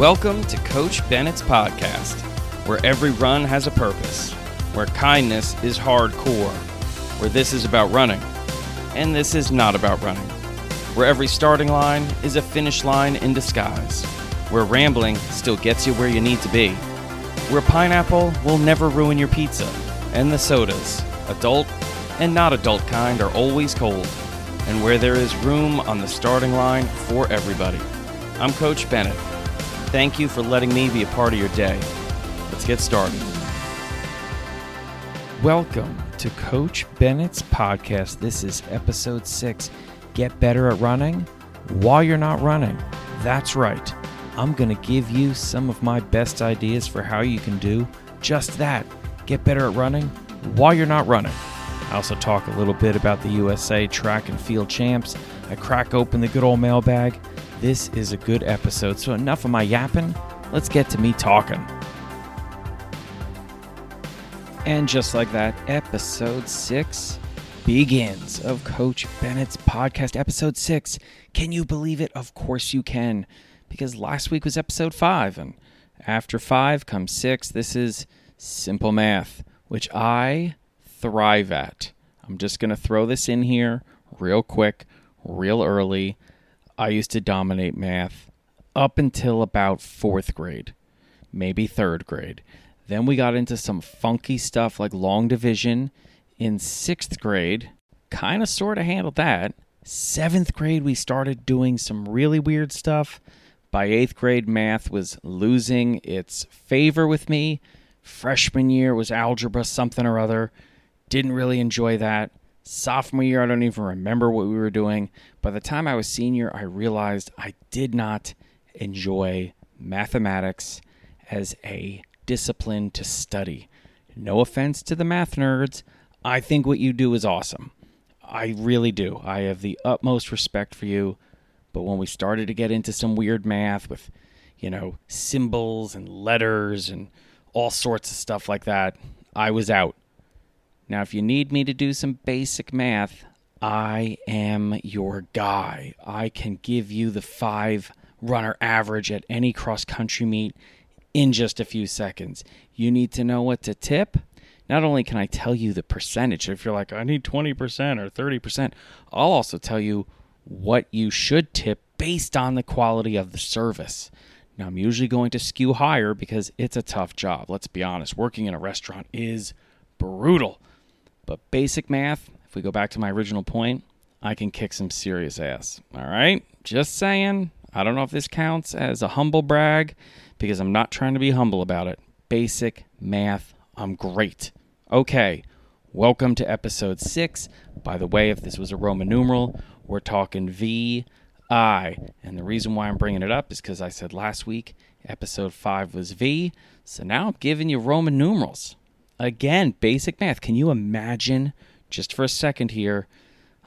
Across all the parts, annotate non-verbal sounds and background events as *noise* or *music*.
Welcome to Coach Bennett's podcast, where every run has a purpose, where kindness is hardcore, where this is about running, and this is not about running, where every starting line is a finish line in disguise, where rambling still gets you where you need to be, where pineapple will never ruin your pizza, and the sodas, adult and not adult kind, are always cold, and where there is room on the starting line for everybody. I'm Coach Bennett. Thank you for letting me be a part of your day. Let's get started. Welcome to Coach Bennett's podcast. This is episode six Get Better at Running While You're Not Running. That's right. I'm going to give you some of my best ideas for how you can do just that get better at running while you're not running. I also talk a little bit about the USA track and field champs. I crack open the good old mailbag this is a good episode, so enough of my yapping. Let's get to me talking. And just like that, episode six begins of Coach Bennett's podcast. Episode six. Can you believe it? Of course you can, because last week was episode five, and after five comes six. This is simple math, which I thrive at. I'm just going to throw this in here real quick, real early. I used to dominate math up until about fourth grade, maybe third grade. Then we got into some funky stuff like long division in sixth grade. Kind of sort of handled that. Seventh grade, we started doing some really weird stuff. By eighth grade, math was losing its favor with me. Freshman year was algebra something or other. Didn't really enjoy that. Sophomore year, I don't even remember what we were doing. By the time I was senior, I realized I did not enjoy mathematics as a discipline to study. No offense to the math nerds. I think what you do is awesome. I really do. I have the utmost respect for you. But when we started to get into some weird math with, you know, symbols and letters and all sorts of stuff like that, I was out. Now, if you need me to do some basic math, I am your guy. I can give you the five runner average at any cross country meet in just a few seconds. You need to know what to tip. Not only can I tell you the percentage, if you're like, I need 20% or 30%, I'll also tell you what you should tip based on the quality of the service. Now, I'm usually going to skew higher because it's a tough job. Let's be honest, working in a restaurant is brutal. But basic math, if we go back to my original point, I can kick some serious ass. All right? Just saying. I don't know if this counts as a humble brag because I'm not trying to be humble about it. Basic math, I'm great. Okay, welcome to episode six. By the way, if this was a Roman numeral, we're talking V I. And the reason why I'm bringing it up is because I said last week episode five was V. So now I'm giving you Roman numerals. Again, basic math. Can you imagine, just for a second here,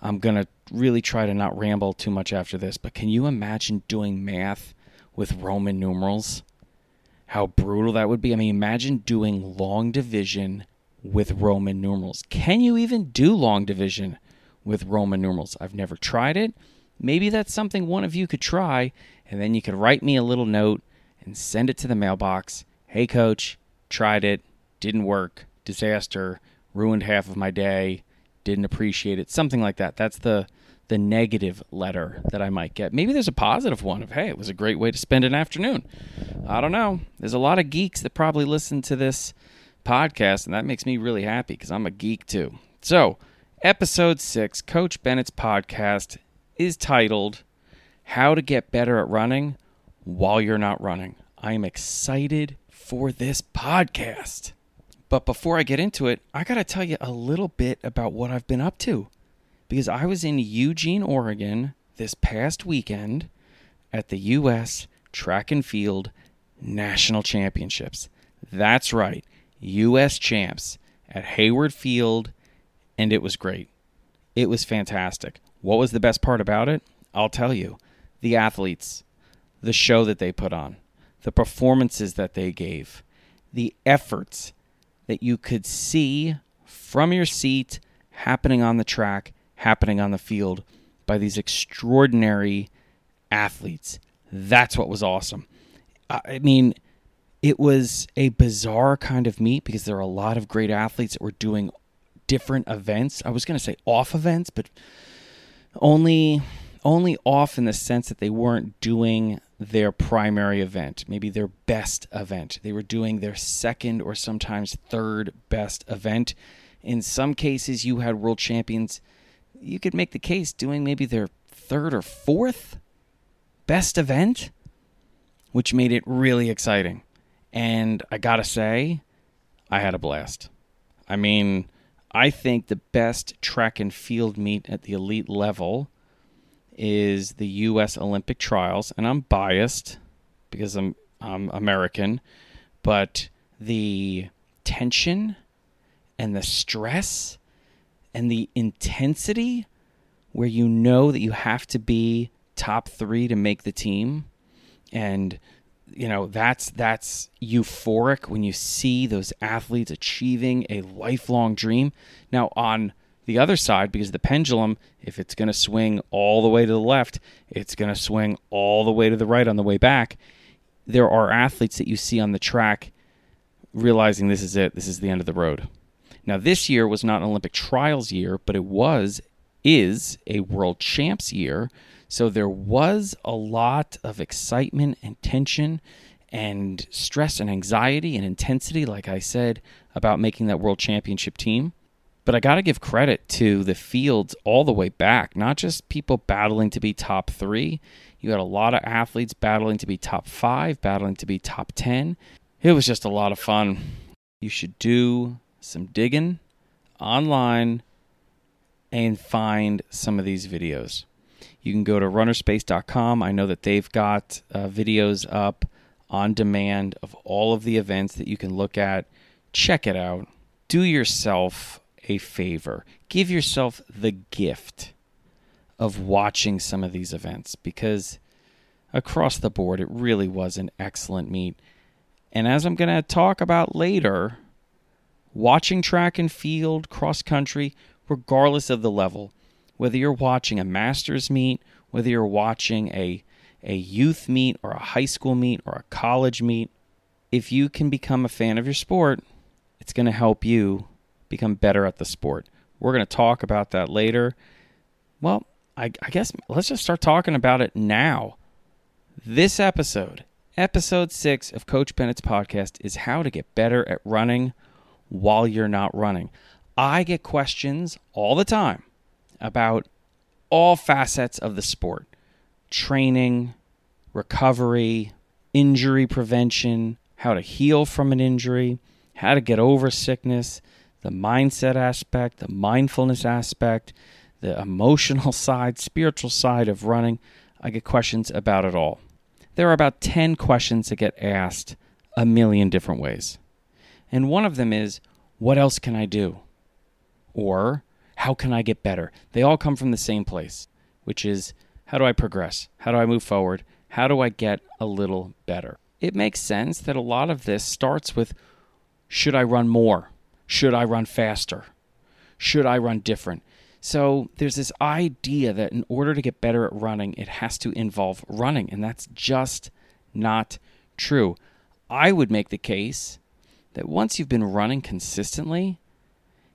I'm going to really try to not ramble too much after this, but can you imagine doing math with Roman numerals? How brutal that would be. I mean, imagine doing long division with Roman numerals. Can you even do long division with Roman numerals? I've never tried it. Maybe that's something one of you could try, and then you could write me a little note and send it to the mailbox. Hey, coach, tried it didn't work, disaster, ruined half of my day, didn't appreciate it, something like that. That's the the negative letter that I might get. Maybe there's a positive one of, hey, it was a great way to spend an afternoon. I don't know. There's a lot of geeks that probably listen to this podcast, and that makes me really happy because I'm a geek too. So, episode six, Coach Bennett's podcast is titled How to Get Better at Running While You're Not Running. I am excited for this podcast. But before I get into it, I got to tell you a little bit about what I've been up to. Because I was in Eugene, Oregon this past weekend at the U.S. Track and Field National Championships. That's right, U.S. Champs at Hayward Field, and it was great. It was fantastic. What was the best part about it? I'll tell you the athletes, the show that they put on, the performances that they gave, the efforts that you could see from your seat happening on the track, happening on the field by these extraordinary athletes. That's what was awesome. I mean, it was a bizarre kind of meet because there are a lot of great athletes that were doing different events. I was going to say off events, but only only off in the sense that they weren't doing their primary event, maybe their best event. They were doing their second or sometimes third best event. In some cases, you had world champions. You could make the case doing maybe their third or fourth best event, which made it really exciting. And I gotta say, I had a blast. I mean, I think the best track and field meet at the elite level is the U.S. Olympic trials, and I'm biased because I'm, I'm American, but the tension and the stress and the intensity where you know that you have to be top three to make the team and you know that's that's euphoric when you see those athletes achieving a lifelong dream now on the other side because the pendulum, if it's going to swing all the way to the left, it's going to swing all the way to the right on the way back. There are athletes that you see on the track realizing this is it, this is the end of the road. Now, this year was not an Olympic trials year, but it was, is a world champs year. So there was a lot of excitement and tension and stress and anxiety and intensity, like I said, about making that world championship team. But I got to give credit to the fields all the way back, not just people battling to be top three. You had a lot of athletes battling to be top five, battling to be top 10. It was just a lot of fun. You should do some digging online and find some of these videos. You can go to runnerspace.com. I know that they've got uh, videos up on demand of all of the events that you can look at. Check it out. Do yourself a favor. Give yourself the gift of watching some of these events because across the board, it really was an excellent meet. And as I'm going to talk about later, watching track and field, cross country, regardless of the level, whether you're watching a master's meet, whether you're watching a, a youth meet or a high school meet or a college meet, if you can become a fan of your sport, it's going to help you become better at the sport. We're going to talk about that later. Well, I, I guess let's just start talking about it now. This episode, episode six of Coach Bennett's podcast, is how to get better at running while you're not running. I get questions all the time about all facets of the sport training, recovery, injury prevention, how to heal from an injury, how to get over sickness, the mindset aspect, the mindfulness aspect, the emotional *laughs* side, spiritual side of running. I get questions about it all. There are about 10 questions that get asked a million different ways. And one of them is, What else can I do? Or, How can I get better? They all come from the same place, which is, How do I progress? How do I move forward? How do I get a little better? It makes sense that a lot of this starts with, Should I run more? Should I run faster? Should I run different? So there's this idea that in order to get better at running, it has to involve running, and that's just not true. I would make the case that once you've been running consistently,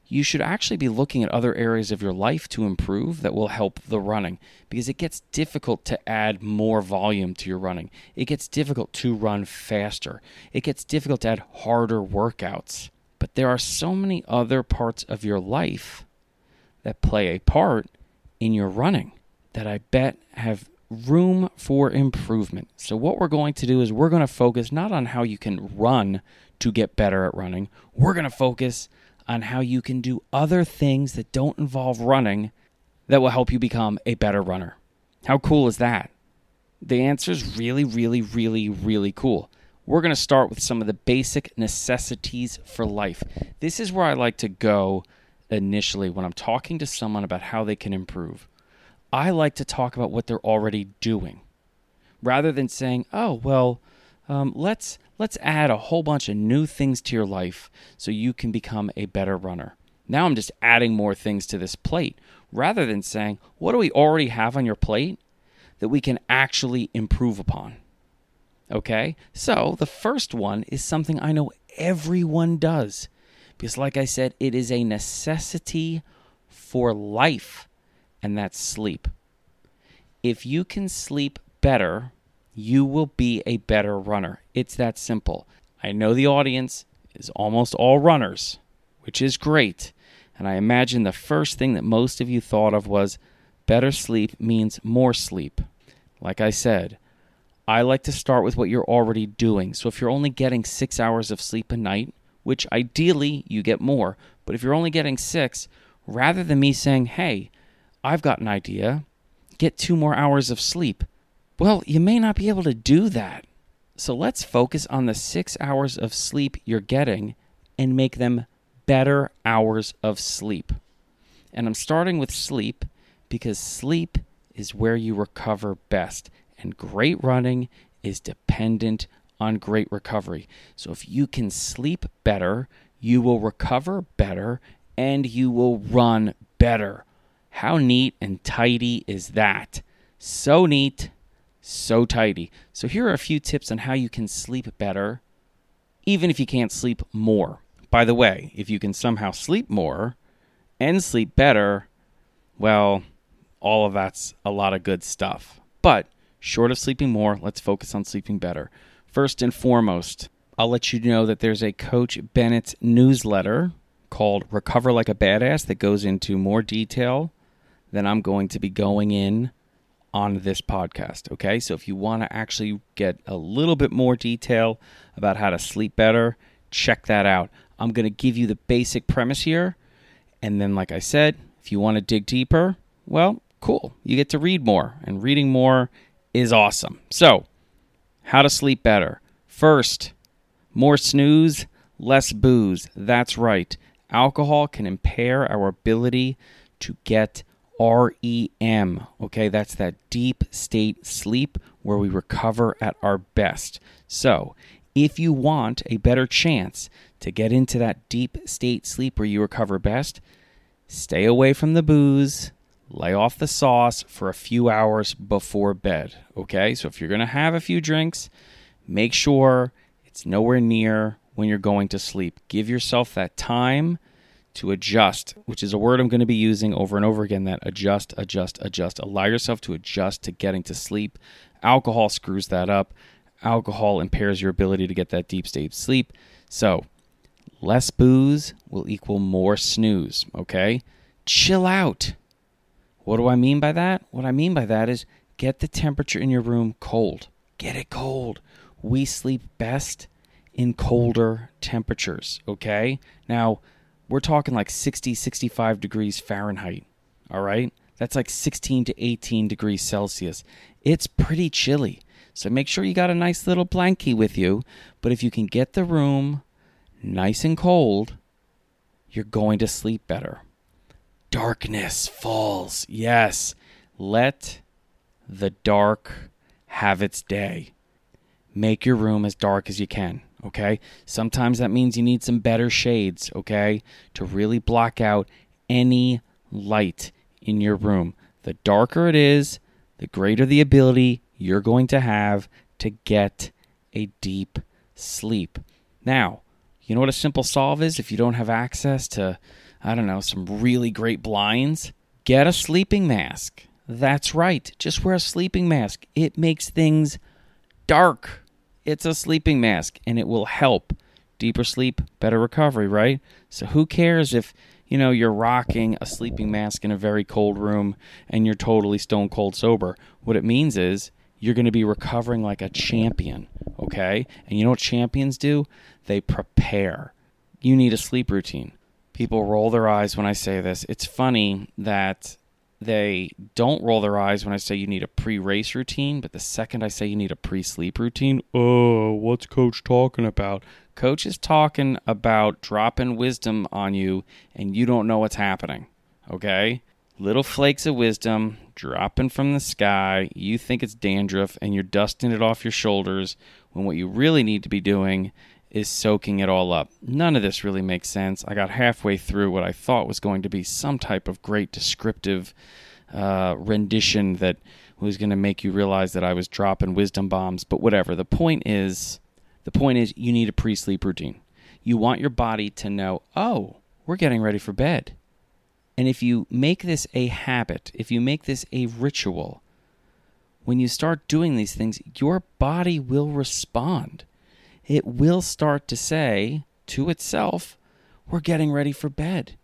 you should actually be looking at other areas of your life to improve that will help the running because it gets difficult to add more volume to your running. It gets difficult to run faster. It gets difficult to add harder workouts. But there are so many other parts of your life that play a part in your running that I bet have room for improvement. So, what we're going to do is we're going to focus not on how you can run to get better at running, we're going to focus on how you can do other things that don't involve running that will help you become a better runner. How cool is that? The answer is really, really, really, really cool we're going to start with some of the basic necessities for life. This is where I like to go initially when I'm talking to someone about how they can improve. I like to talk about what they're already doing rather than saying, oh, well, um, let's let's add a whole bunch of new things to your life so you can become a better runner. Now I'm just adding more things to this plate rather than saying, what do we already have on your plate that we can actually improve upon? Okay? So the first one is something I know everyone does. Because, like I said, it is a necessity for life, and that's sleep. If you can sleep better, you will be a better runner. It's that simple. I know the audience is almost all runners, which is great. And I imagine the first thing that most of you thought of was better sleep means more sleep. Like I said, I like to start with what you're already doing. So if you're only getting six hours of sleep a night, which ideally you get more, but if you're only getting six, rather than me saying, hey, I've got an idea, get two more hours of sleep, well, you may not be able to do that. So let's focus on the six hours of sleep you're getting and make them better hours of sleep. And I'm starting with sleep because sleep is where you recover best. And great running is dependent on great recovery. So if you can sleep better, you will recover better and you will run better. How neat and tidy is that? So neat so tidy. So, here are a few tips on how you can sleep better, even if you can't sleep more. By the way, if you can somehow sleep more and sleep better, well, all of that's a lot of good stuff. But short of sleeping more, let's focus on sleeping better. First and foremost, I'll let you know that there's a Coach Bennett newsletter called Recover Like a Badass that goes into more detail than I'm going to be going in on this podcast. Okay, so if you want to actually get a little bit more detail about how to sleep better, check that out. I'm going to give you the basic premise here. And then, like I said, if you want to dig deeper, well, cool. You get to read more, and reading more is awesome. So, how to sleep better. First, more snooze, less booze. That's right. Alcohol can impair our ability to get REM. Okay, that's that deep state sleep where we recover at our best. So, if you want a better chance to get into that deep state sleep where you recover best, stay away from the booze, lay off the sauce for a few hours before bed. Okay, so if you're to have a few drinks, make sure it's nowhere near when you're going to sleep. Give yourself that time to adjust, which is a word I'm going to be using over and over again that adjust, adjust, adjust. Allow yourself to adjust to getting to sleep. Alcohol screws that up. Alcohol impairs your ability to get that deep state sleep. So, less booze will equal more snooze, okay? Chill out. What do I mean by that? What I mean by that is get the temperature in your room cold. Get it cold. We sleep best in colder temperatures, okay? Now, we're talking like 60, 65 degrees Fahrenheit. All right? That's like 16 to 18 degrees Celsius. It's pretty chilly. So make sure you got a nice little blankie with you. But if you can get the room nice and cold, you're going to sleep better. Darkness falls. Yes. Let the dark have its day. Make your room as dark as you can okay? Sometimes that means you need some better shades, okay, to really block out any light in your room. The darker it is, the greater the ability you're going to have to get a deep sleep. Now, you know what a simple solve is if you don't have access to, I don't know, some really great blinds? Get a sleeping mask. That's right. Just wear a sleeping mask. It makes things dark. It's a sleeping mask and it will help. Deeper sleep, better recovery, right? So who cares if, you know, you're rocking a sleeping mask in a very cold room and you're totally stone cold sober? What it means is you're going to be recovering like a champion, okay? And you know what champions do? They prepare. You need a sleep routine. People roll their eyes when I say this. It's funny that they don't roll their eyes when I say you need a pre race routine, but the second I say you need a pre sleep routine, oh, what's coach talking about? Coach is talking about dropping wisdom on you and you don't know what's happening. Okay? Little flakes of wisdom dropping from the sky. You think it's dandruff and you're dusting it off your shoulders when what you really need to be doing is soaking it all up. None of this really makes sense. I got halfway through what I thought was going to be some type of great descriptive uh, rendition that was going to make you realize that I was dropping wisdom bombs, but whatever. The point is the point is you need a pre-sleep routine. You want your body to know, "Oh, we're getting ready for bed." And if you make this a habit, if you make this a ritual, when you start doing these things, your body will respond. It will start to say to itself, We're getting ready for bed.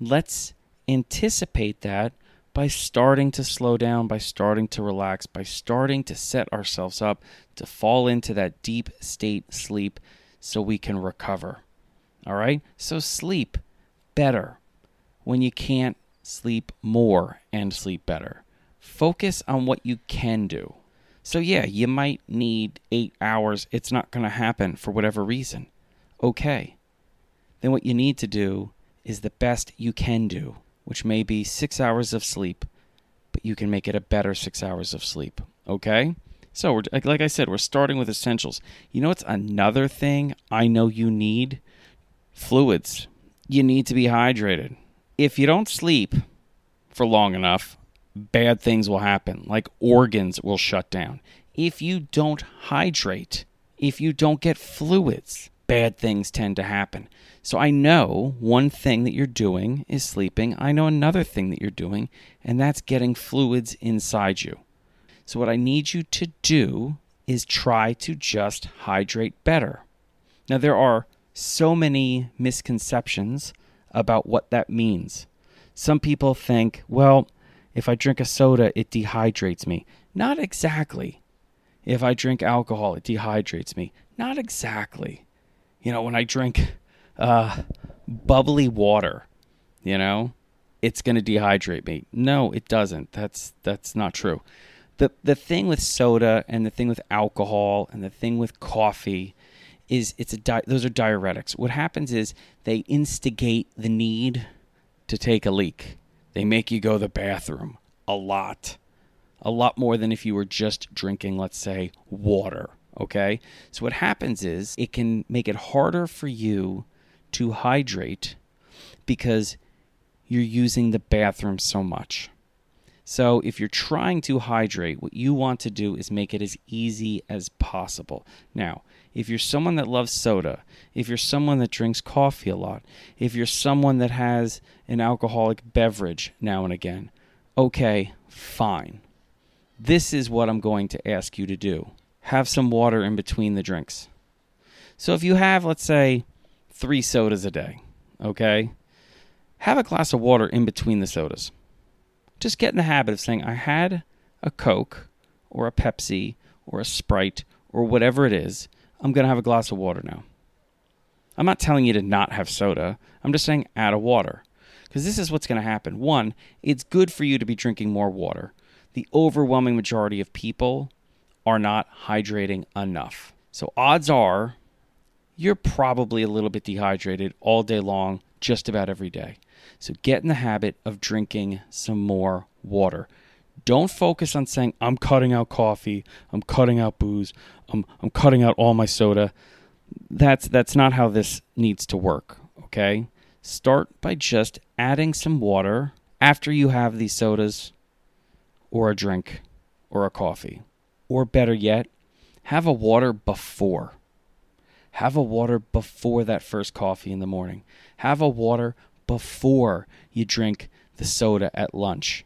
Let's anticipate that by starting to slow down, by starting to relax, by starting to set ourselves up to fall into that deep state sleep so we can recover. All right? So sleep better when you can't sleep more and sleep better. Focus on what you can do. So, yeah, you might need eight hours. It's not going to happen for whatever reason. Okay. Then what you need to do is the best you can do which may be six hours of sleep, but you can make it a better six hours of sleep. Okay? So, like I said, we're starting with essentials. You know what's another thing I know you need? Fluids. You need to be hydrated. If you don't sleep for long enough, bad things will happen, like organs will shut down. If you don't hydrate, if you don't get fluids, bad things tend to happen. So I know one thing that you're doing is sleeping. I know another thing that you're doing, and that's getting fluids inside you. So what I need you to do is try to just hydrate better. Now, there are so many misconceptions about what that means. Some people think, well, if I drink a soda, it dehydrates me. Not exactly. If I drink alcohol, it dehydrates me. Not exactly. You know, when I drink uh, bubbly water, you know, it's going to dehydrate me. No, it doesn't. That's that's not true. The the thing with soda and the thing with alcohol and the thing with coffee is it's a di- those are diuretics. What happens is they instigate the need to take a leak. They make you go the bathroom a lot. A lot more than if you were just drinking, let's say, water. Okay? So, what happens is it can make it harder for you to hydrate because you're using the bathroom so much. So, if you're trying to hydrate, what you want to do is make it as easy as possible. Now, if you're someone that loves soda, if you're someone that drinks coffee a lot, if you're someone that has an alcoholic beverage now and again, okay, fine. This is what I'm going to ask you to do have some water in between the drinks. So, if you have, let's say, three sodas a day, okay? Have a glass of water in between the sodas. Just get in the habit of saying, I had a Coke or a Pepsi or a Sprite or whatever it is. I'm going to have a glass of water now. I'm not telling you to not have soda. I'm just saying add a water. Because this is what's going to happen. One, it's good for you to be drinking more water. The overwhelming majority of people are not hydrating enough. So odds are you're probably a little bit dehydrated all day long, just about every day. So get in the habit of drinking some more water. Don't focus on saying, I'm cutting out coffee, I'm cutting out booze, I'm, I'm cutting out all my soda. That's, that's not how this needs to work, okay? Start by just adding some water after you have these sodas or a drink or a coffee. Or better yet, have a water before. Have a water before that first coffee in the morning. Have a water before you drink the soda at lunch.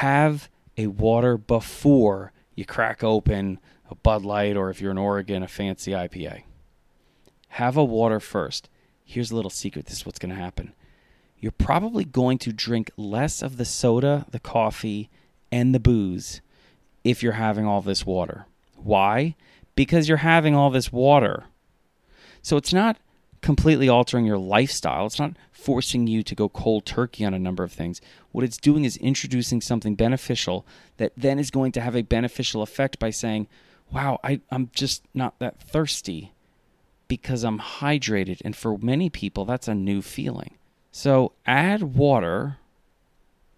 Have a water before you crack open a Bud Light or if you're in Oregon, a fancy IPA. Have a water first. Here's a little secret this is what's going to happen. You're probably going to drink less of the soda, the coffee, and the booze if you're having all this water. Why? Because you're having all this water. So it's not completely altering your lifestyle. It's not forcing you to go cold turkey on a number of things. What it's doing is introducing something beneficial that then is going to have a beneficial effect by saying, wow, I, I'm just not that thirsty because I'm hydrated. And for many people, that's a new feeling. So add water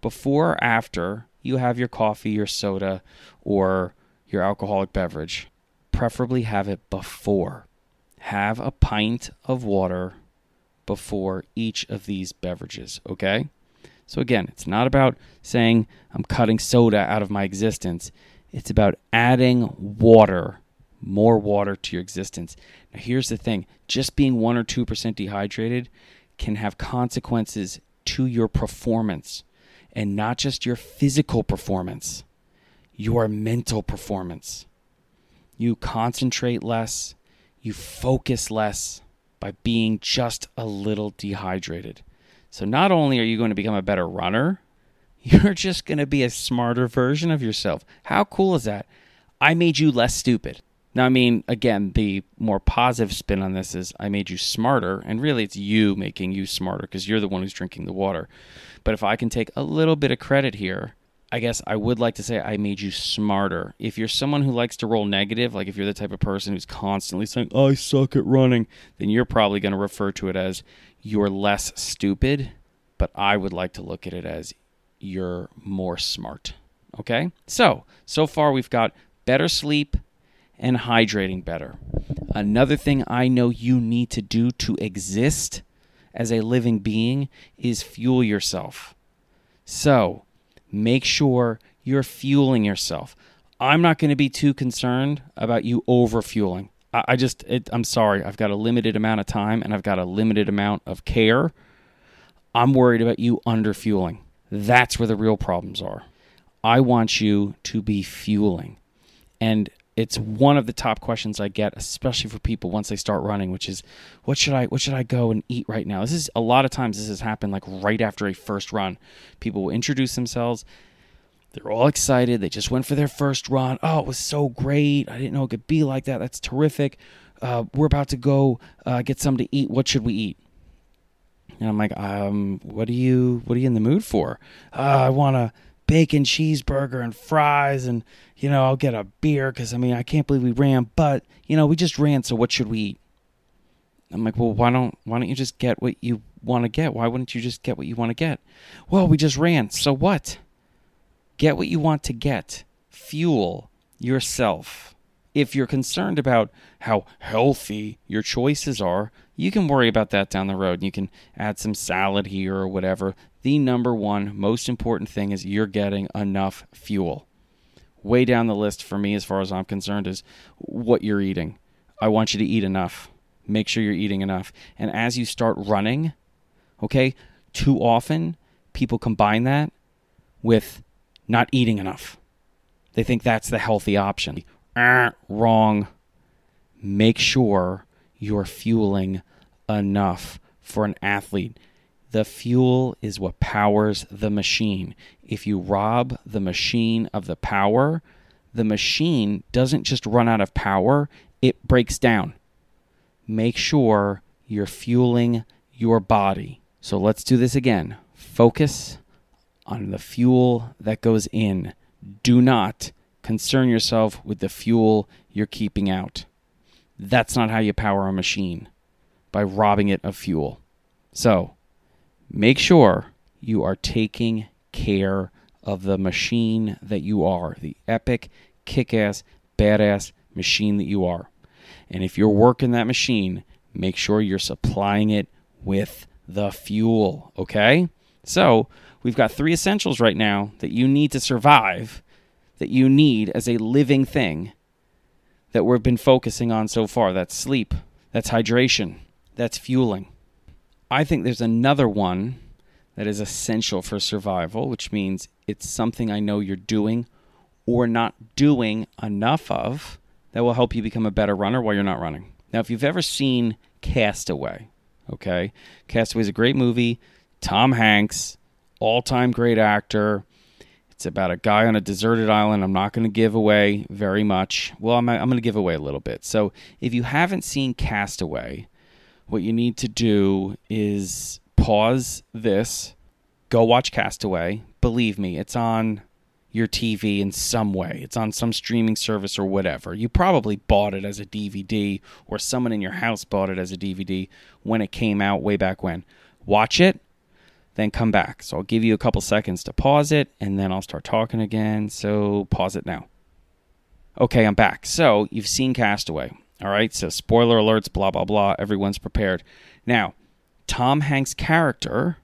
before or after you have your coffee, your soda, or your alcoholic beverage. Preferably have it before have a pint of water before each of these beverages, okay? So, again, it's not about saying I'm cutting soda out of my existence, it's about adding water, more water to your existence. Now, here's the thing just being 1 or 2% dehydrated can have consequences to your performance, and not just your physical performance, your mental performance. You concentrate less, you focus less by being just a little dehydrated. So, not only are you going to become a better runner, *laughs* you're just going to be a smarter version of yourself. How cool is that? I made you less stupid. Now, I mean, again, the more positive spin on this is I made you smarter, and really it's you making you smarter because you're the one who's drinking the water. But if I can take a little bit of credit here, I guess I would like to say I made you smarter. If you're someone who likes to roll negative, like if you're the type of person who's constantly saying, I suck at running, then you're probably going to refer to it as you're less stupid. But I would like to look at it as you're more smart. Okay? So, so far we've got better sleep and hydrating better. Another thing I know you need to do to exist as a living being is fuel yourself. So, make sure you're fueling yourself. I'm not going to be too concerned about you overfueling. I, I just, it, I'm sorry, I've got a limited amount of time and I've got a limited amount of care. I'm worried about you underfueling. That's where the real problems are. I want you to be fueling. And it's one of the top questions I get, especially for people once they start running, which is, what should I what should I go and eat right now? This is a lot of times this has happened like right after a first run. People will introduce themselves. They're all excited. They just went for their first run. Oh, it was so great! I didn't know it could be like that. That's terrific. Uh, we're about to go uh, get something to eat. What should we eat? And I'm like, um, what are you what are you in the mood for? Uh, I want a bacon cheeseburger and fries and you know, I'll get a beer because I mean, I can't believe we ran, but you know, we just ran. So what should we eat? I'm like, well, why don't why don't you just get what you want to get? Why wouldn't you just get what you want to get? Well, we just ran. So what? Get what you want to get. Fuel yourself. If you're concerned about how healthy your choices are, you can worry about that down the road. You can add some salad here or whatever. The number one most important thing is you're getting enough fuel way down the list for me as far as I'm concerned is what you're eating. I want you to eat enough. Make sure you're eating enough. And as you start running, okay, too often people combine that with not eating enough. They think that's the healthy option. Uh, wrong. Make sure you're fueling enough for an athlete. The fuel is what powers the machine. If you rob the machine of the power, the machine doesn't just run out of power, it breaks down. Make sure you're fueling your body. So let's do this again. Focus on the fuel that goes in. Do not concern yourself with the fuel you're keeping out. That's not how you power a machine, by robbing it of fuel. So, make sure you are taking care of the machine that you are, the epic, kick ass, badass machine that you are. And if you're working that machine, make sure you're supplying it with the fuel, okay? So, we've got three essentials right now that you need to survive, that you need as a living thing that we've been focusing on so far. That's sleep, that's hydration, that's fueling. I think there's another one that is essential for survival, which means it's something I know you're doing or not doing enough of that will help you become a better runner while you're not running. Now, if you've ever seen Castaway, okay, Castaway is a great movie. Tom Hanks, all time great actor. It's about a guy on a deserted island. I'm not going to give away very much. Well, I'm, I'm going to give away a little bit. So, if you haven't seen Castaway, what you need to do is pause this, go watch Castaway. Believe me, it's on your TV in some way. It's on some streaming service or whatever. You probably bought it as a DVD or someone in your house bought it as a DVD when it came out way back when. Watch it, then come back. So I'll give you a couple seconds to pause it and then I'll start talking again. So pause it now. Okay, I'm back. So you've seen Castaway. All right, so spoiler alerts, blah, blah, blah. Everyone's prepared. Now, Tom Hanks' character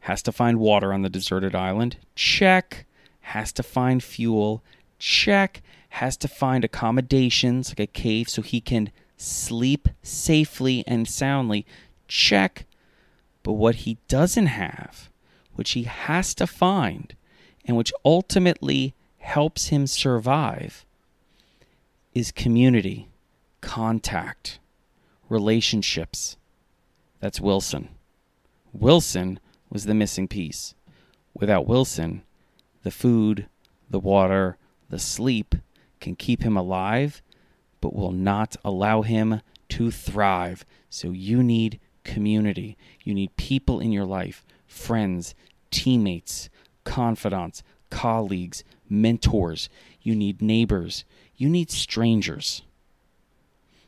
Has to find water on the deserted island? Check. Has to find fuel? Check. Has to find accommodations like a cave so he can sleep safely and soundly? Check. But what he doesn't have, which he has to find, and which ultimately helps him survive, is community, contact, relationships. That's Wilson. Wilson was the missing piece. Without Wilson, the food, the water, the sleep can keep him alive, but will not allow him to thrive. So you need community. You need people in your life, friends, teammates, confidants, colleagues, mentors. You need neighbors. You need strangers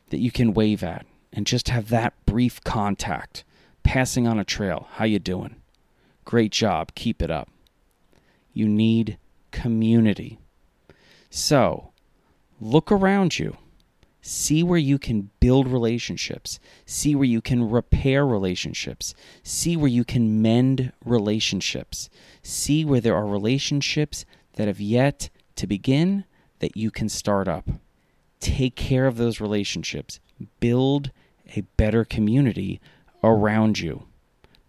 that you can wave at and just have that brief contact passing on a trail. How you doing? Great job. Keep it up. You need community. So look around you. See where you can build relationships. See where you can repair relationships. See where you can mend relationships. See where there are relationships that have yet to begin that you can start up take care of those relationships build a better community around you.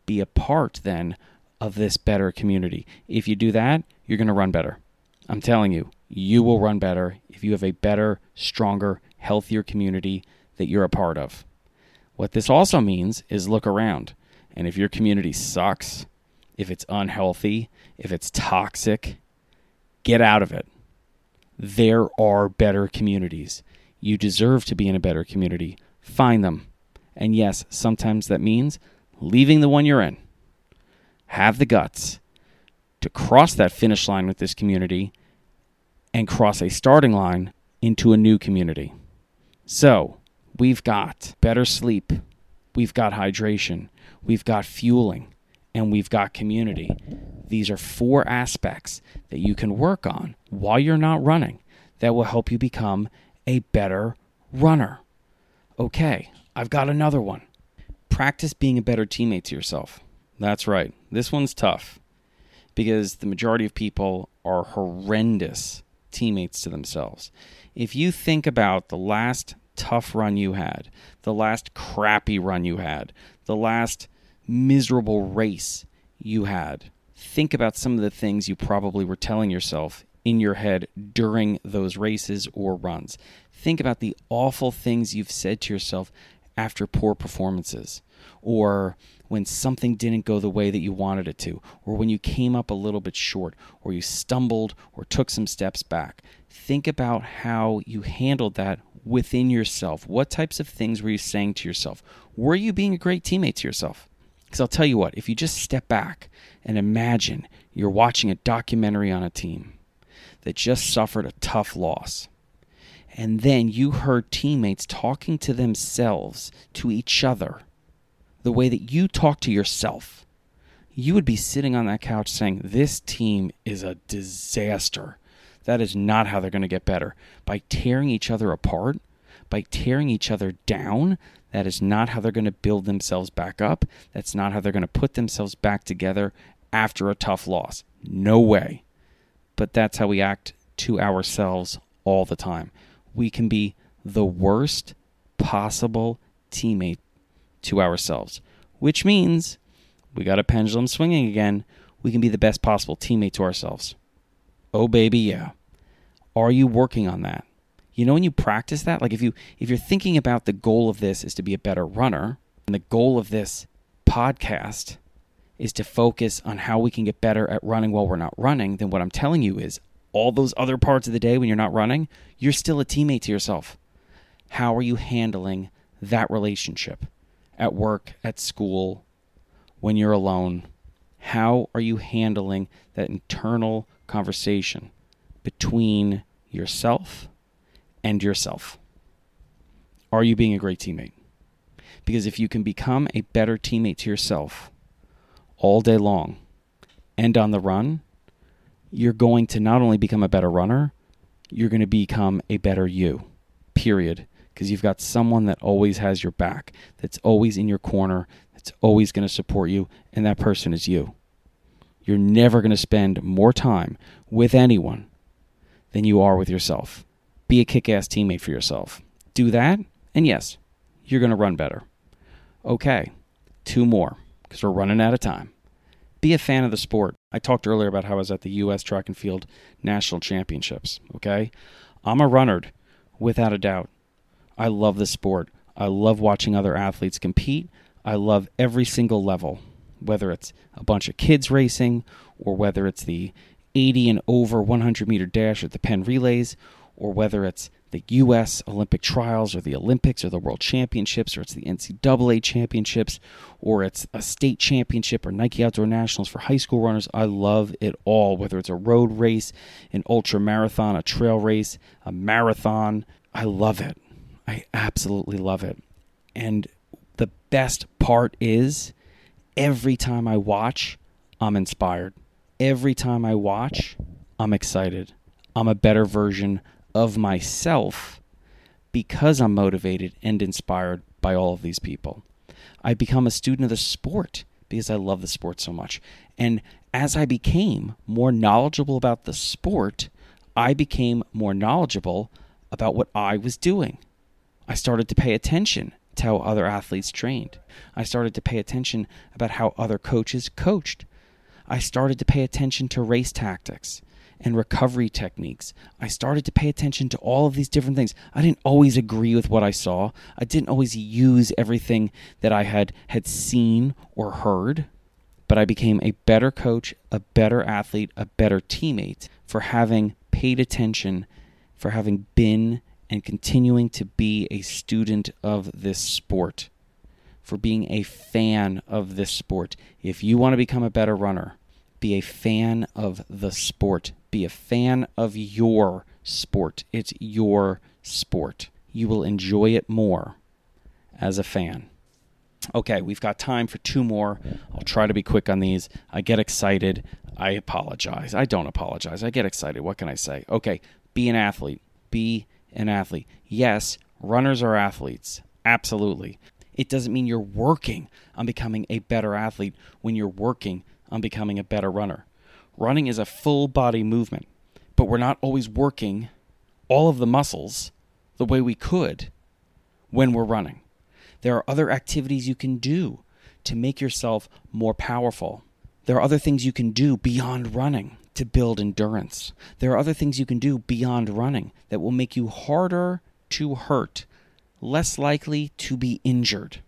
Be a part then of this better community. If you do that, you're going to run better. I'm telling you, you will run better if you have a better, stronger, healthier community that you're a part of. What this also means is look around. And if your community sucks, if it's unhealthy, if it's toxic, get out of it. There are better communities. You deserve to be in a better community. Find them. And yes, sometimes that means leaving the one you're in. Have the guts to cross that finish line with this community and cross a starting line into a new community. So, we've got better sleep, we've got hydration, we've got fueling, and we've got community. These are four aspects that you can work on while you're not running that will help you become a better runner. Okay, I've got another one. Practice being a better teammate to yourself. That's right. This one's tough because the majority of people are horrendous teammates to themselves. If you think about the last tough run you had, the last crappy run you had, the last miserable race you had, think about some of the things you probably were telling yourself in your head during those races or runs. Think about the awful things you've said to yourself after poor performances, or when something didn't go the way that you wanted it to, or when you came up a little bit short, or you stumbled or took some steps back. Think about how you handled that within yourself. What types of things were you saying to yourself? Were you being a great teammate to yourself? Because I'll tell you what, if you just step back and imagine you're watching a documentary on a team that just suffered a tough loss and then you heard teammates talking to themselves, to each other, the way that you talk to yourself, you would be sitting on that couch saying, This team is a disaster. That is not how they're going to get better. By tearing each other apart, by tearing each other down, that is not how they're going to build themselves back up. That's not how they're going to put themselves back together after a tough loss. No way. But that's how we act to ourselves all the time we can be the worst possible teammate to ourselves, which means we got a pendulum swinging again. We can be the best possible teammate to ourselves. Oh baby, yeah. Are you working on that? You know when you practice that, like if you if you're thinking about the goal of this is to be a better runner, and the goal of this podcast is to focus on how we can get better at running while we're not running, then what I'm telling you is all those other parts of the day when you're not running, you're still a teammate to yourself. How are you handling that relationship at work, at school, when you're alone? How are you handling that internal conversation between yourself and yourself? Are you being a great teammate? Because if you can become a better teammate to yourself all day long and on the run, you're going to not only become a better runner, you're going to become a better you, period. Because you've got someone that always has your back, that's always in your corner, that's always going to support you, and that person is you. you're never going to spend more time with anyone than you are with yourself. Be a kick ass teammate for yourself. Do that, and yes, you're going to run better. Okay, two more because we're running out of time. Be a fan of the sport. I talked earlier about how I was at the U.S. Track and Field National Championships. Okay, I'm a runner without a doubt. I love the sport. I love watching other athletes compete. I love every single level, whether it's a bunch of kids racing or whether it's the 80 and over 100 meter dash at the Penn Relays or whether it's the U.S. Olympic trials or the Olympics or the World Championships or it's the NCAA Championships or it's a state championship or Nike Outdoor Nationals for high school runners. I love it all, whether it's a road race, an ultra marathon, a trail race, a marathon. I love it. I absolutely love it. And the best part is every time I watch, I'm inspired. Every time I watch, I'm excited. I'm a better version of myself because I'm motivated and inspired by all of these people. I become a student of the sport because I love the sport so much. And as I became more knowledgeable about the sport, I became more knowledgeable about what I was doing. I started to pay attention to how other athletes trained. I started to pay attention about how other coaches coached. I started to pay attention to race tactics and recovery techniques. I started to pay attention to all of these different things. I didn't always agree with what I saw. I didn't always use everything that I had had seen or heard, but I became a better coach, a better athlete, a better teammate for having paid attention, for having been and continuing to be a student of this sport, for being a fan of this sport. If you want to become a better runner, be a fan of the sport. Be a fan of your sport. It's your sport. You will enjoy it more as a fan. Okay, we've got time for two more. I'll try to be quick on these. I get excited. I apologize. I don't apologize. I get excited. What can I say? Okay, be an athlete. Be an athlete. Yes, runners are athletes. Absolutely. It doesn't mean you're working on becoming a better athlete when you're working on becoming a better runner. Running is a full body movement, but we're not always working all of the muscles the way we could when we're running. There are other activities you can do to make yourself more powerful. There are other things you can do beyond running to build endurance. There are other things you can do beyond running that will make you harder to hurt, less likely to be injured.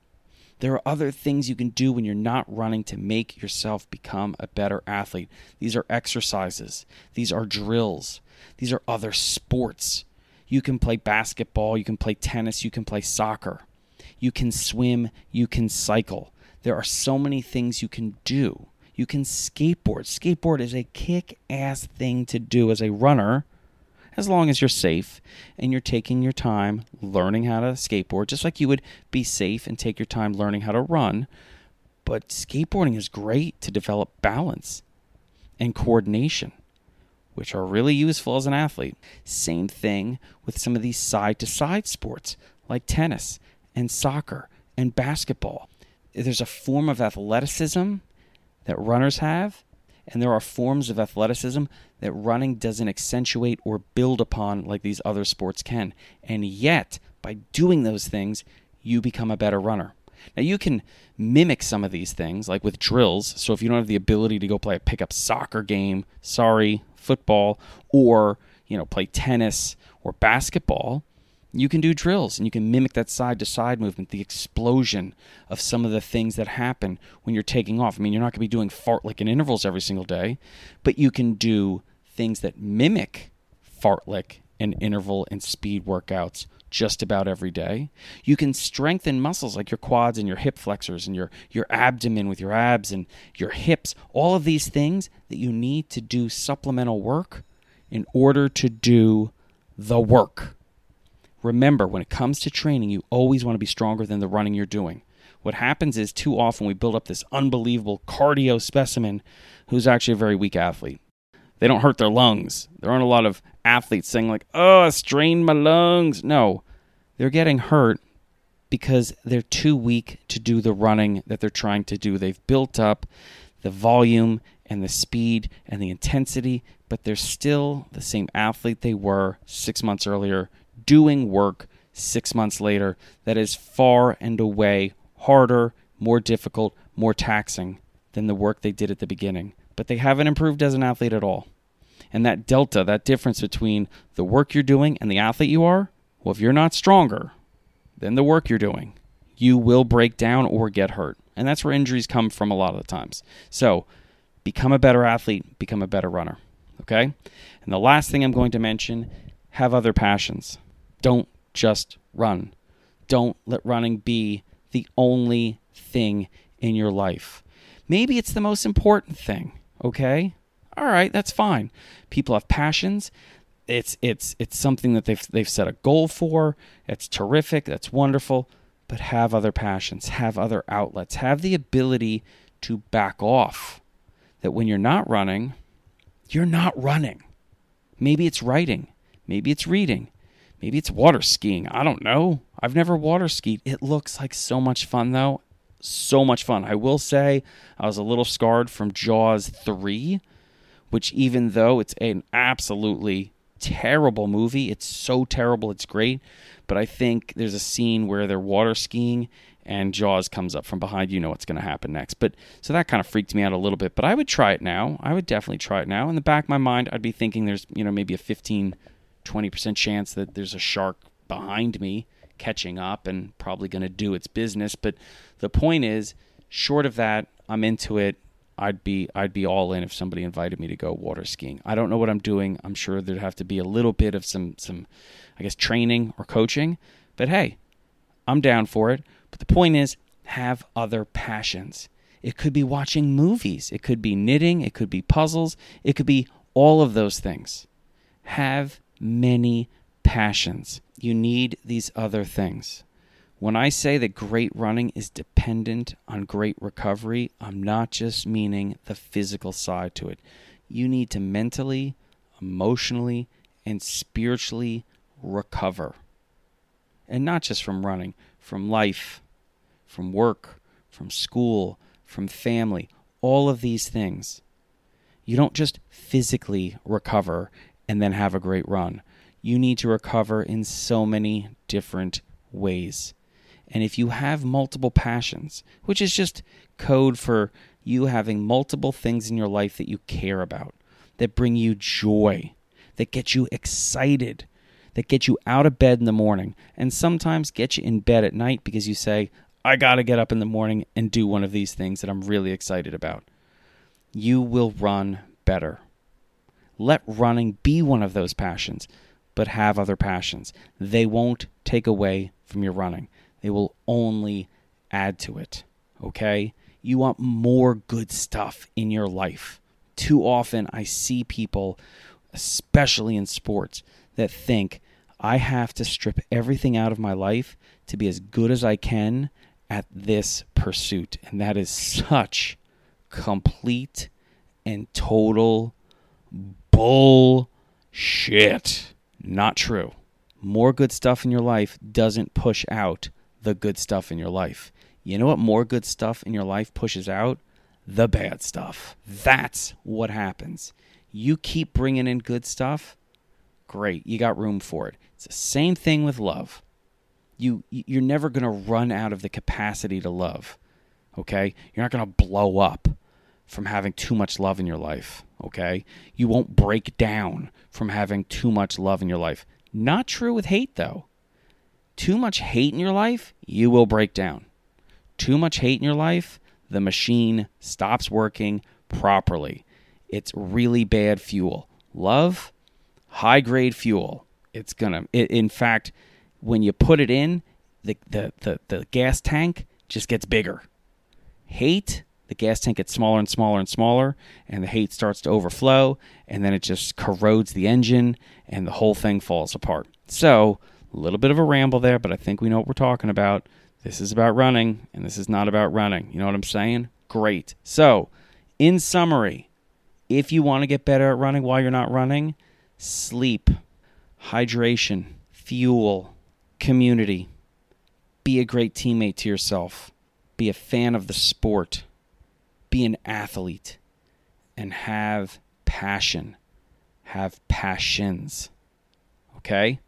There are other things you can do when you're not running to make yourself become a better athlete. These are exercises, these are drills, these are other sports. You can play basketball, you can play tennis, you can play soccer, you can swim, you can cycle. There are so many things you can do. You can skateboard. Skateboard is a kick ass thing to do as a runner as long as you're safe and you're taking your time learning how to skateboard, just like you would be safe and take your time learning how to run. But skateboarding is great to develop balance and coordination, which are really useful as an athlete. Same thing with some of these side to side sports like tennis and soccer and basketball. There's a form of athleticism that runners have and there are forms of athleticism that running doesn't accentuate or build upon like these other sports can. And yet, by doing those things, you become a better runner. Now, you can mimic some of these things, like with drills. So, if you don't have the ability to go play a pickup soccer game, sorry, football, or, you know, play tennis or basketball, you can do drills and you can mimic that side to side movement, the explosion of some of the things that happen when you're taking off. I mean, you're not going to be doing fartlek and intervals every single day, but you can do things that mimic fartlek and interval and speed workouts just about every day. You can strengthen muscles like your quads and your hip flexors and your, your abdomen with your abs and your hips. All of these things that you need to do supplemental work in order to do the work. Remember, when it comes to training, you always want to be stronger than the running you're doing. What happens is too often we build up this unbelievable cardio specimen who's actually a very weak athlete. They don't hurt their lungs. There aren't a lot of athletes saying, like, oh, I strained my lungs. No, they're getting hurt because they're too weak to do the running that they're trying to do. They've built up the volume and the speed and the intensity, but they're still the same athlete they were six months earlier, doing work six months later that is far and away harder, more difficult, more taxing than the work they did at the beginning. But they haven't improved as an athlete at all. And that delta, that difference between the work you're doing and the athlete you are, well, if you're not stronger than the work you're doing, you will break down or get hurt. And that's where injuries come from a lot of the times. So become a better athlete, become a better runner. Okay? And the last thing I'm going to mention have other passions. Don't just run. Don't let running be the only thing in your life. Maybe it's the most important thing, okay? All right, that's fine. People have passions. It's it's it's something that they've they've set a goal for. It's terrific. That's wonderful. But have other passions, have other outlets, have the ability to back off. That when you're not running, you're not running. Maybe it's writing, maybe it's reading, maybe it's water skiing. I don't know. I've never water skied. It looks like so much fun though. So much fun. I will say I was a little scarred from Jaws 3, which even though it's an absolutely terrible movie, it's so terrible it's great, but I think there's a scene where they're water skiing and Jaws comes up from behind. You know what's going to happen next. But so that kind of freaked me out a little bit. But I would try it now. I would definitely try it now. In the back of my mind, I'd be thinking there's you know maybe a 15, 20 percent chance that there's a shark behind me catching up and probably going to do its business. But the point is, short of that, I'm into it. I'd be I'd be all in if somebody invited me to go water skiing. I don't know what I'm doing. I'm sure there'd have to be a little bit of some some I guess training or coaching. But hey, I'm down for it. But the point is, have other passions. It could be watching movies, it could be knitting, it could be puzzles, it could be all of those things. Have many passions. You need these other things. When I say that great running is dependent on great recovery, I'm not just meaning the physical side to it. You need to mentally, emotionally, and spiritually recover. And not just from running, from life, from work, from school, from family, all of these things. You don't just physically recover and then have a great run. You need to recover in so many different ways. And if you have multiple passions, which is just code for you having multiple things in your life that you care about, that bring you joy, that get you excited, that get you out of bed in the morning and sometimes get you in bed at night because you say, I got to get up in the morning and do one of these things that I'm really excited about. You will run better. Let running be one of those passions, but have other passions. They won't take away from your running, they will only add to it. Okay? You want more good stuff in your life. Too often, I see people, especially in sports, that think I have to strip everything out of my life to be as good as I can at this pursuit. And that is such complete and total bullshit. Not true. More good stuff in your life doesn't push out the good stuff in your life. You know what more good stuff in your life pushes out? The bad stuff. That's what happens. You keep bringing in good stuff, great. You got room for it. It's the same thing with love. You you're never going to run out of the capacity to love. Okay? You're not going to blow up from having too much love in your life, okay? You won't break down from having too much love in your life. Not true with hate though. Too much hate in your life, you will break down. Too much hate in your life, the machine stops working properly. It's really bad fuel. Love, high grade fuel. It's gonna. It, in fact, when you put it in, the, the the the gas tank just gets bigger. Hate, the gas tank gets smaller and smaller and smaller, and the hate starts to overflow, and then it just corrodes the engine, and the whole thing falls apart. So, a little bit of a ramble there, but I think we know what we're talking about. This is about running, and this is not about running. You know what I'm saying? Great. So, in summary, if you want to get better at running while you're not running, sleep, hydration, fuel, community. Be a great teammate to yourself. Be a fan of the sport. Be an athlete. and have passion. Have passions. Okay?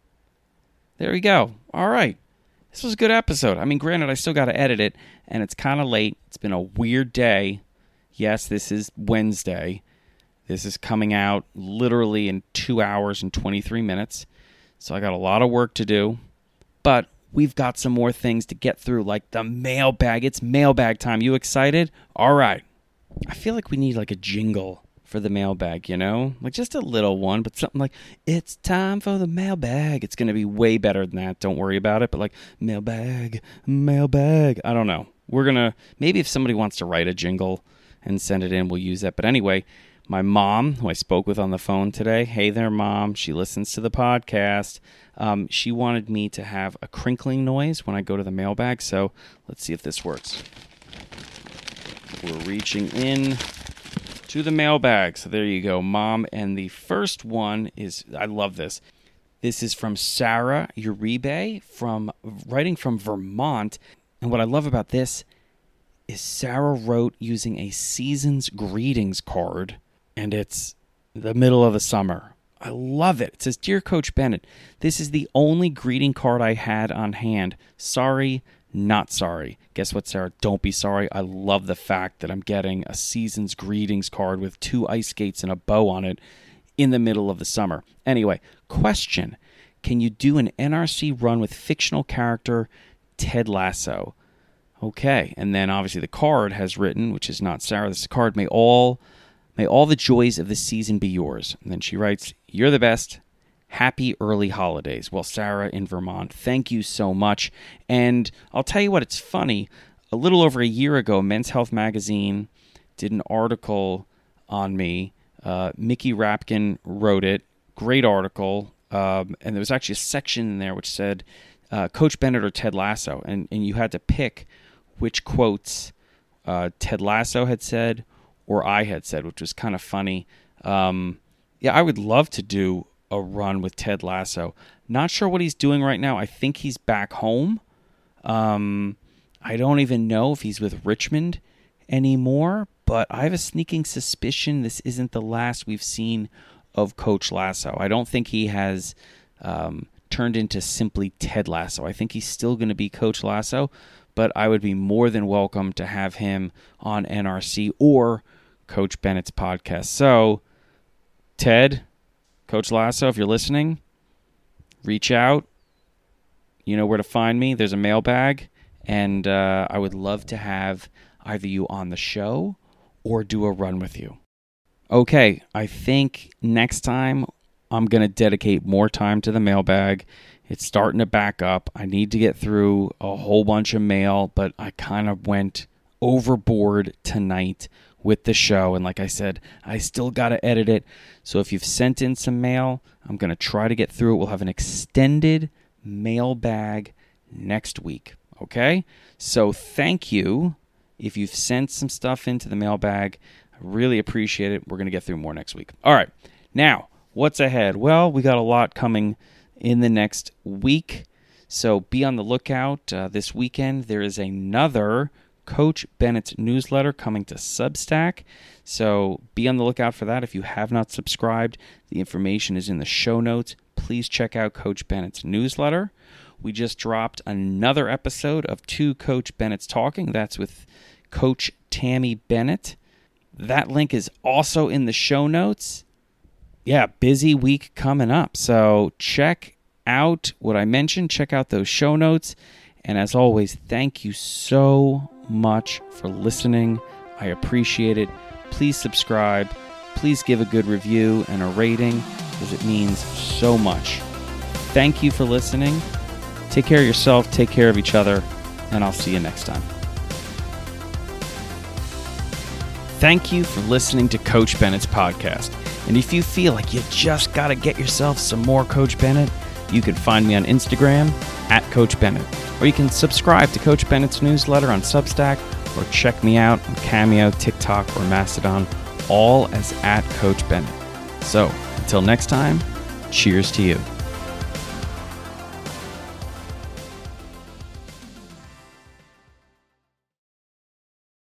There we go. All right. This was a good episode. I mean, granted, I still got to edit it, and it's kind of late. It's been a weird day. Yes, this is Wednesday. This is coming out literally in two hours and 23 minutes. So I got a lot of work to do. But we've got some more things to get through, like the mailbag. It's mailbag time. You excited? All right. I feel like we need like a jingle for the mailbag, you know? Like just a little one, but something like, it's time for the mailbag. It's going to be way better than that. Don't worry about it. But like, mailbag, mailbag. I don't know. We're going to, maybe if somebody wants to write a jingle and send it in, we'll use that. But anyway, my mom, who I spoke with on the phone today, hey there, mom, she listens to the podcast. Um, she wanted me to have a crinkling noise when I go to the mailbag. So let's see if this works. We're reaching in to the mailbag. So there you go, mom. And the first one is I love this. This is from Sarah Uribe from writing from Vermont. And what I love about this is Sarah wrote using a season's greetings card and it's the middle of the summer. I love it. It says, Dear Coach Bennett, this is the only greeting card I had on hand. Sorry, not sorry. Guess what, Sarah? Don't be sorry. I love the fact that I'm getting a season's greetings card with two ice skates and a bow on it in the middle of the summer. Anyway, question Can you do an NRC run with fictional character Ted Lasso? Okay, and then obviously the card has written, which is not Sarah, this is card, may all May all the joys of the season be yours. And then she writes, You're the best. Happy early holidays. Well, Sarah in Vermont, thank you so much. And I'll tell you what, it's funny. A little over a year ago, Men's Health Magazine did an article on me. Uh, Mickey Rapkin wrote it. Great article. Um, and there was actually a section in there which said uh, Coach Bennett or Ted Lasso. And, and you had to pick which quotes uh, Ted Lasso had said or I had said, which was kind of funny. Um, yeah, I would love to do a run with Ted Lasso. Not sure what he's doing right now. I think he's back home. Um, I don't even know if he's with Richmond anymore, but I have a sneaking suspicion this isn't the last we've seen of Coach Lasso. I don't think he has um, turned into simply Ted Lasso. I think he's still going to be Coach Lasso, but I would be more than welcome to have him on NRC or Coach Bennett's podcast. So, Ted, Coach Lasso, if you're listening, reach out. You know where to find me. There's a mailbag, and uh, I would love to have either you on the show or do a run with you. Okay, I think next time I'm going to dedicate more time to the mailbag it's starting to back up. I need to get through a whole bunch of mail, but I kind of went overboard tonight with the show. And like I said, I still got to edit it. So if you've sent in some mail, I'm going to try to get through it. We'll have an extended mailbag next week. Okay? So thank you if you've sent some stuff into the mailbag. I really appreciate it. We're going to get through more next week. All right. Now, what's ahead? Well, we got a lot coming in the next week. So be on the lookout. Uh, this weekend, there is another Coach Bennett's newsletter coming to Substack. So be on the lookout for that. If you have not subscribed, the information is in the show notes. Please check out Coach Bennett's newsletter. We just dropped another episode of Two Coach Bennett's Talking. That's with Coach Tammy Bennett. That link is also in the show notes yeah, busy week coming up. So check out what I mentioned, check out those show notes. And as always, thank you so much for listening. I appreciate it. Please subscribe. Please give a good review and a rating because it means so much. Thank you for listening. Take care of yourself, take care of each other, and I'll see you next time. Thank you for listening to Coach Bennett's podcast. And if you feel like you just got to get yourself some more Coach Bennett, you can find me on Instagram at Coach Bennett, or you can subscribe to Coach Bennett's newsletter on Substack, or check me out on Cameo, TikTok, or Mastodon, all as at Coach Bennett. So until next time, cheers to you.